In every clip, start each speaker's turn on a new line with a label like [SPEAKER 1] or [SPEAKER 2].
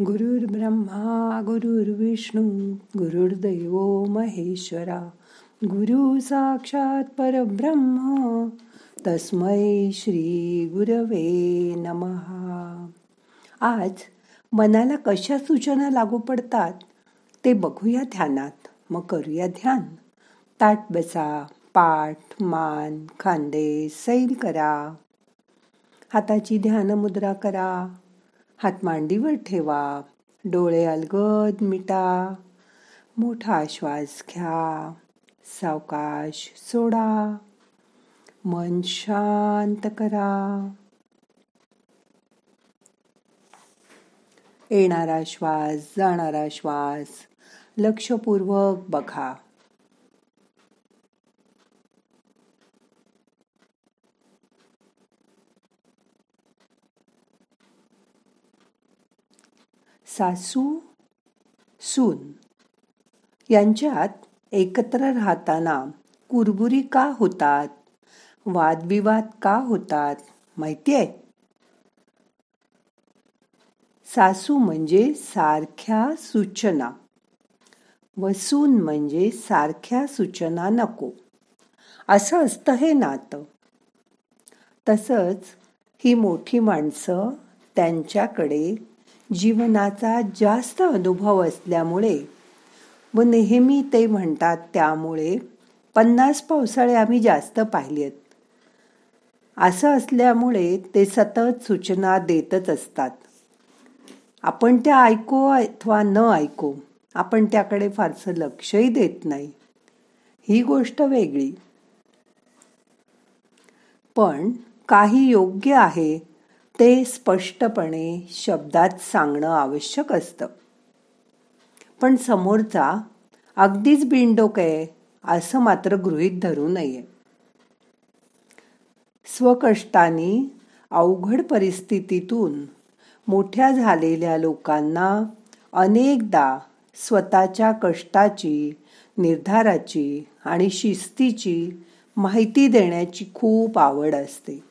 [SPEAKER 1] गुरुर्ब्रह्मा गुरुर्विष्णू गुरुर्दैव महेश्वरा गुरु साक्षात परब्रह्म तस्मै श्री गुरवे नमहा. आज मनाला कशा सूचना लागू पडतात ते बघूया ध्यानात. मग करूया ध्यान. ताट बसा पाठ मान खांदे सैल करा. हाताची ध्यान मुद्रा करा. हात मांडीवर ठेवा. डोळे अलगद मिटा. मोठा श्वास घ्या. सावकाश सोडा. मन शांत करा. येणारा श्वास जाणारा श्वास लक्षपूर्वक बघा. सासू सून. यांच्यात एकत्र राहताना कुरबुरी का होतात? वादविवाद का होतात? माहिती आहे सासू म्हणजे सारख्या सूचना. वसून म्हणजे सारख्या सूचना नको. असं असतं हे नातं. तसंच ही मोठी माणसं त्यांच्याकडे जीवनाचा जास्त अनुभव असल्यामुळे व नेहमी ते म्हणतात त्यामुळे पन्नास पावसाळे आम्ही जास्त पाहिलेत. असं असल्यामुळे ते सतत सूचना देतच असतात. आपण त्या ऐको अथवा न ऐको आपण त्याकडे फारसं लक्षही देत नाही. ही गोष्ट वेगळी. पण काही योग्य आहे ते स्पष्टपणे शब्दात सांगणं आवश्यक असतं. पण समोरचा अगदीच बिनडोक आहे असं मात्र गृहीत धरू नये. स्वकष्टाने अवघड परिस्थितीतून मोठ्या झालेल्या लोकांना अनेकदा स्वतःच्या कष्टाची निर्धाराची आणि शिस्तीची माहिती देण्याची खूप आवड असते.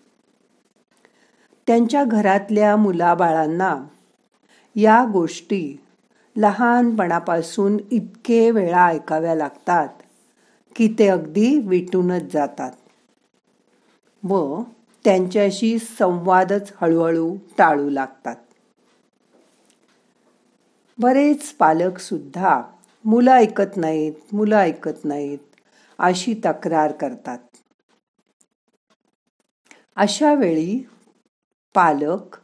[SPEAKER 1] त्यांच्या घरातल्या मुलाबाळांना या गोष्टी लहानपणापासून इतके वेळा ऐकाव्या लागतात की ते अगदी विटूनच जातात. व त्यांच्याशी संवादच हळूहळू टाळू लागतात. बरेच पालक सुद्धा मुलं ऐकत नाहीत मुलं ऐकत नाहीत अशी तक्रार करतात. अशा वेळी पालक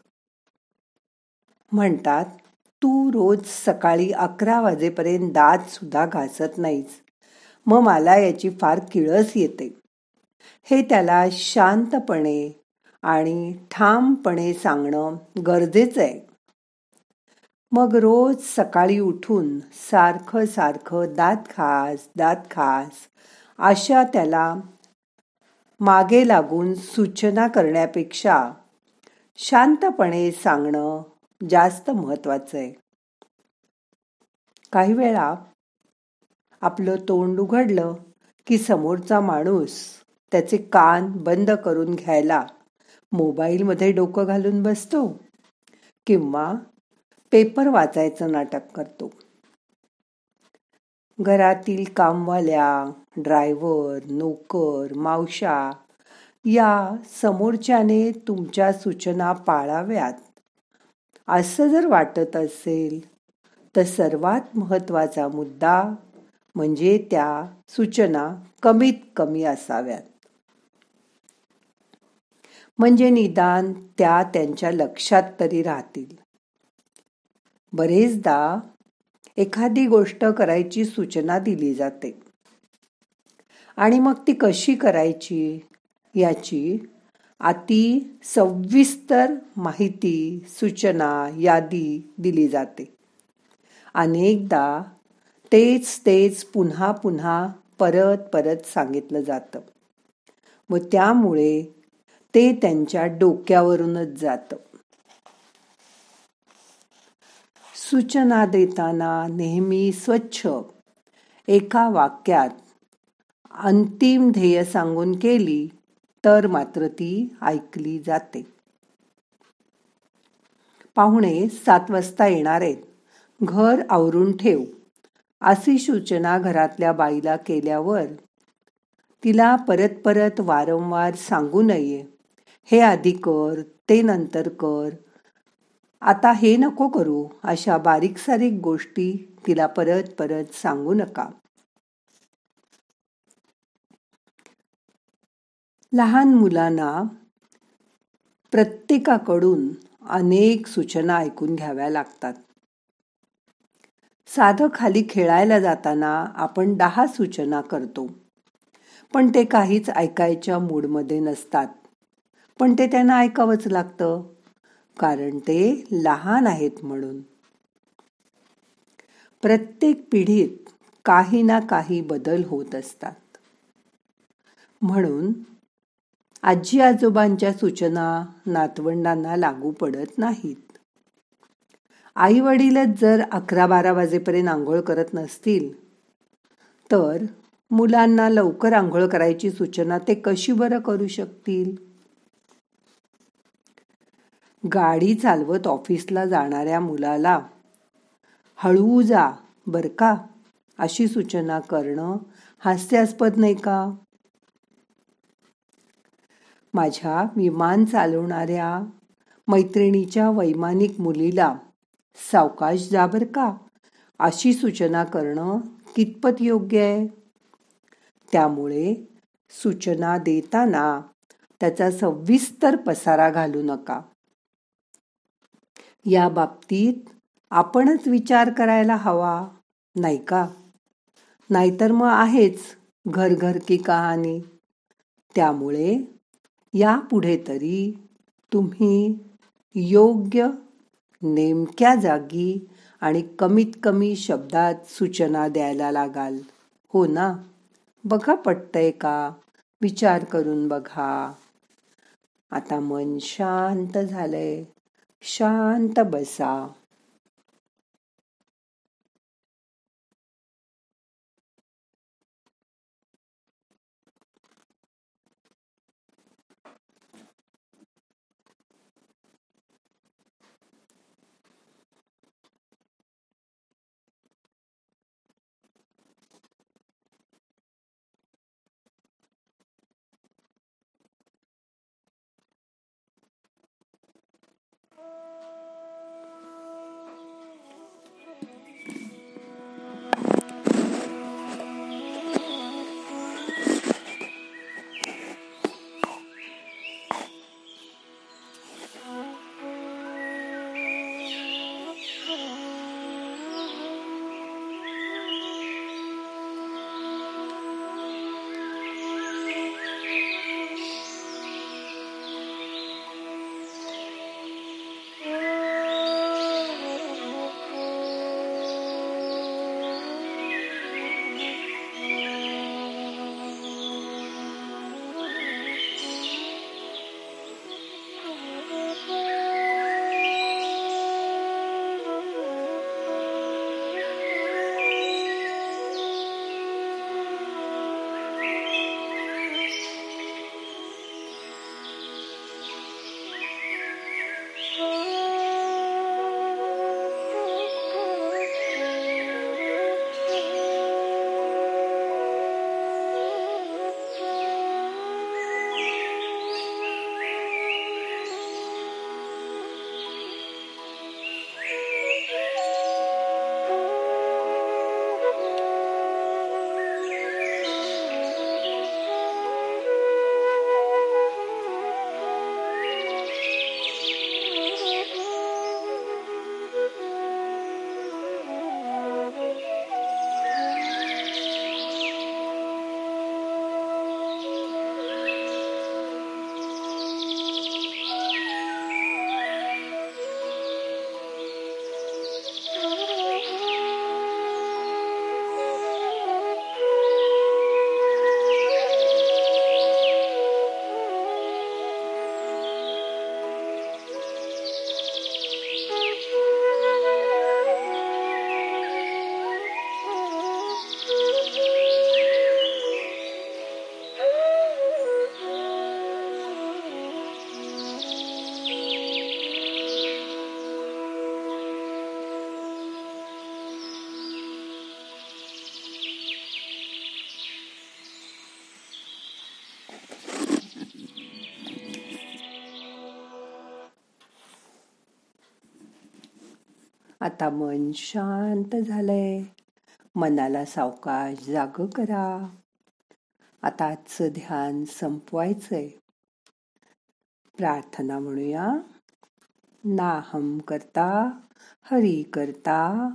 [SPEAKER 1] म्हणतात तू रोज सकाळी अकरा वाजेपर्यंत दात सुद्धा घासत नाहीस. मग मला याची फार किळस येते. हे त्याला शांतपणे आणि ठामपणे सांगणं गरजेचं आहे. मग रोज सकाळी उठून सारखं सारखं दात खास दात खास अशा त्याला मागे लागून सूचना करण्यापेक्षा शांतपणे सांगणं जास्त महत्वाचं आहे. काही वेळा आपलं तोंड उघडलं की समोरचा माणूस त्याचे कान बंद करून घ्यायला मोबाईलमध्ये डोकं घालून बसतो किंवा पेपर वाचायचं नाटक करतो. घरातील कामवाल्या ड्रायव्हर नोकर मावशा या समोरच्याने तुमच्या सूचना पाळाव्यात. असं जर वाटत असेल तर सर्वात महत्त्वाचा मुद्दा म्हणजे त्या सूचना कमीत कमी असाव्यात. म्हणजे निदान त्या त्यांच्या लक्षात तरी राहतील. बरेचदा एखादी गोष्ट करायची सूचना दिली जाते. आणि मग ती कशी करायची? याची अति सविस्तर माहिती सूचना यादी दिली जाते. अनेकदा तेच तेच पुन्हा पुन्हा परत परत सांगितलं जातं. व त्यामुळे ते त्यांच्या डोक्यावरूनच जातं. सूचना देताना नेहमी स्वच्छ एका वाक्यात अंतिम ध्येय सांगून केली तर मात्र ती ऐकली जाते. पाहुणे सात वाजता येणार आहेत. घर आवरून ठेव. अशी सूचना घरातल्या बाईला केल्यावर तिला परत परत वारंवार सांगू नये. हे आधी कर ते नंतर कर. आता हे नको करू अशा बारीक सारीक गोष्टी तिला परत परत सांगू नका. लहान मुलांना प्रत्येकाकडून अनेक सूचना ऐकून घ्याव्या लागतात. साधं खाली खेळायला जाताना आपण दहा सूचना करतो. पण ते काहीच ऐकायच्या मूडमध्ये नसतात. पण ते त्यांना ऐकावंच लागतं कारण ते लहान आहेत म्हणून. प्रत्येक पिढीत काही ना काही बदल होत असतात. म्हणून आजी आजोबांच्या सूचना नातवंडांना लागू पडत नाहीत. आई वडीलच जर अकरा बारा वाजेपर्यंत आंघोळ करत नसतील तर मुलांना लवकर आंघोळ करायची सूचना ते कशी बरं करू शकतील? गाडी चालवत ऑफिसला जाणाऱ्या मुलाला हळू जा बर का अशी सूचना करणं हास्यास्पद नाही का? माझ्या विमान चालवणाऱ्या मैत्रिणीच्या वैमानिक मुलीला सावकाश जा बर का? अशी सूचना करणं कितपत योग्य आहे? त्यामुळे सूचना देताना त्याचा सविस्तर पसारा घालू नका. या बाबतीत आपणच विचार करायला हवा नाही का? नाहीतर मग आहेच घर घर की कहाणी. त्यामुळे यापुढे तरी तुम्ही योग्य नेमक्या जागी आणि कमीत कमी शब्दात सूचना द्यायला लागाल. हो ना? बघा पटतंय का? विचार करून बघा. आता मन शांत झालंय. शांत बसा. आता मन शांत झालंय. मनाला सावकाश जाग करा. आता आजचं ध्यान संपवायचंय. प्रार्थना म्हणूया. नाहम करता हरी करता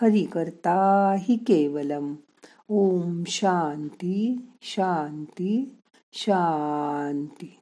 [SPEAKER 1] हरी करता हि केवलम. ओम शांती शांती शांती.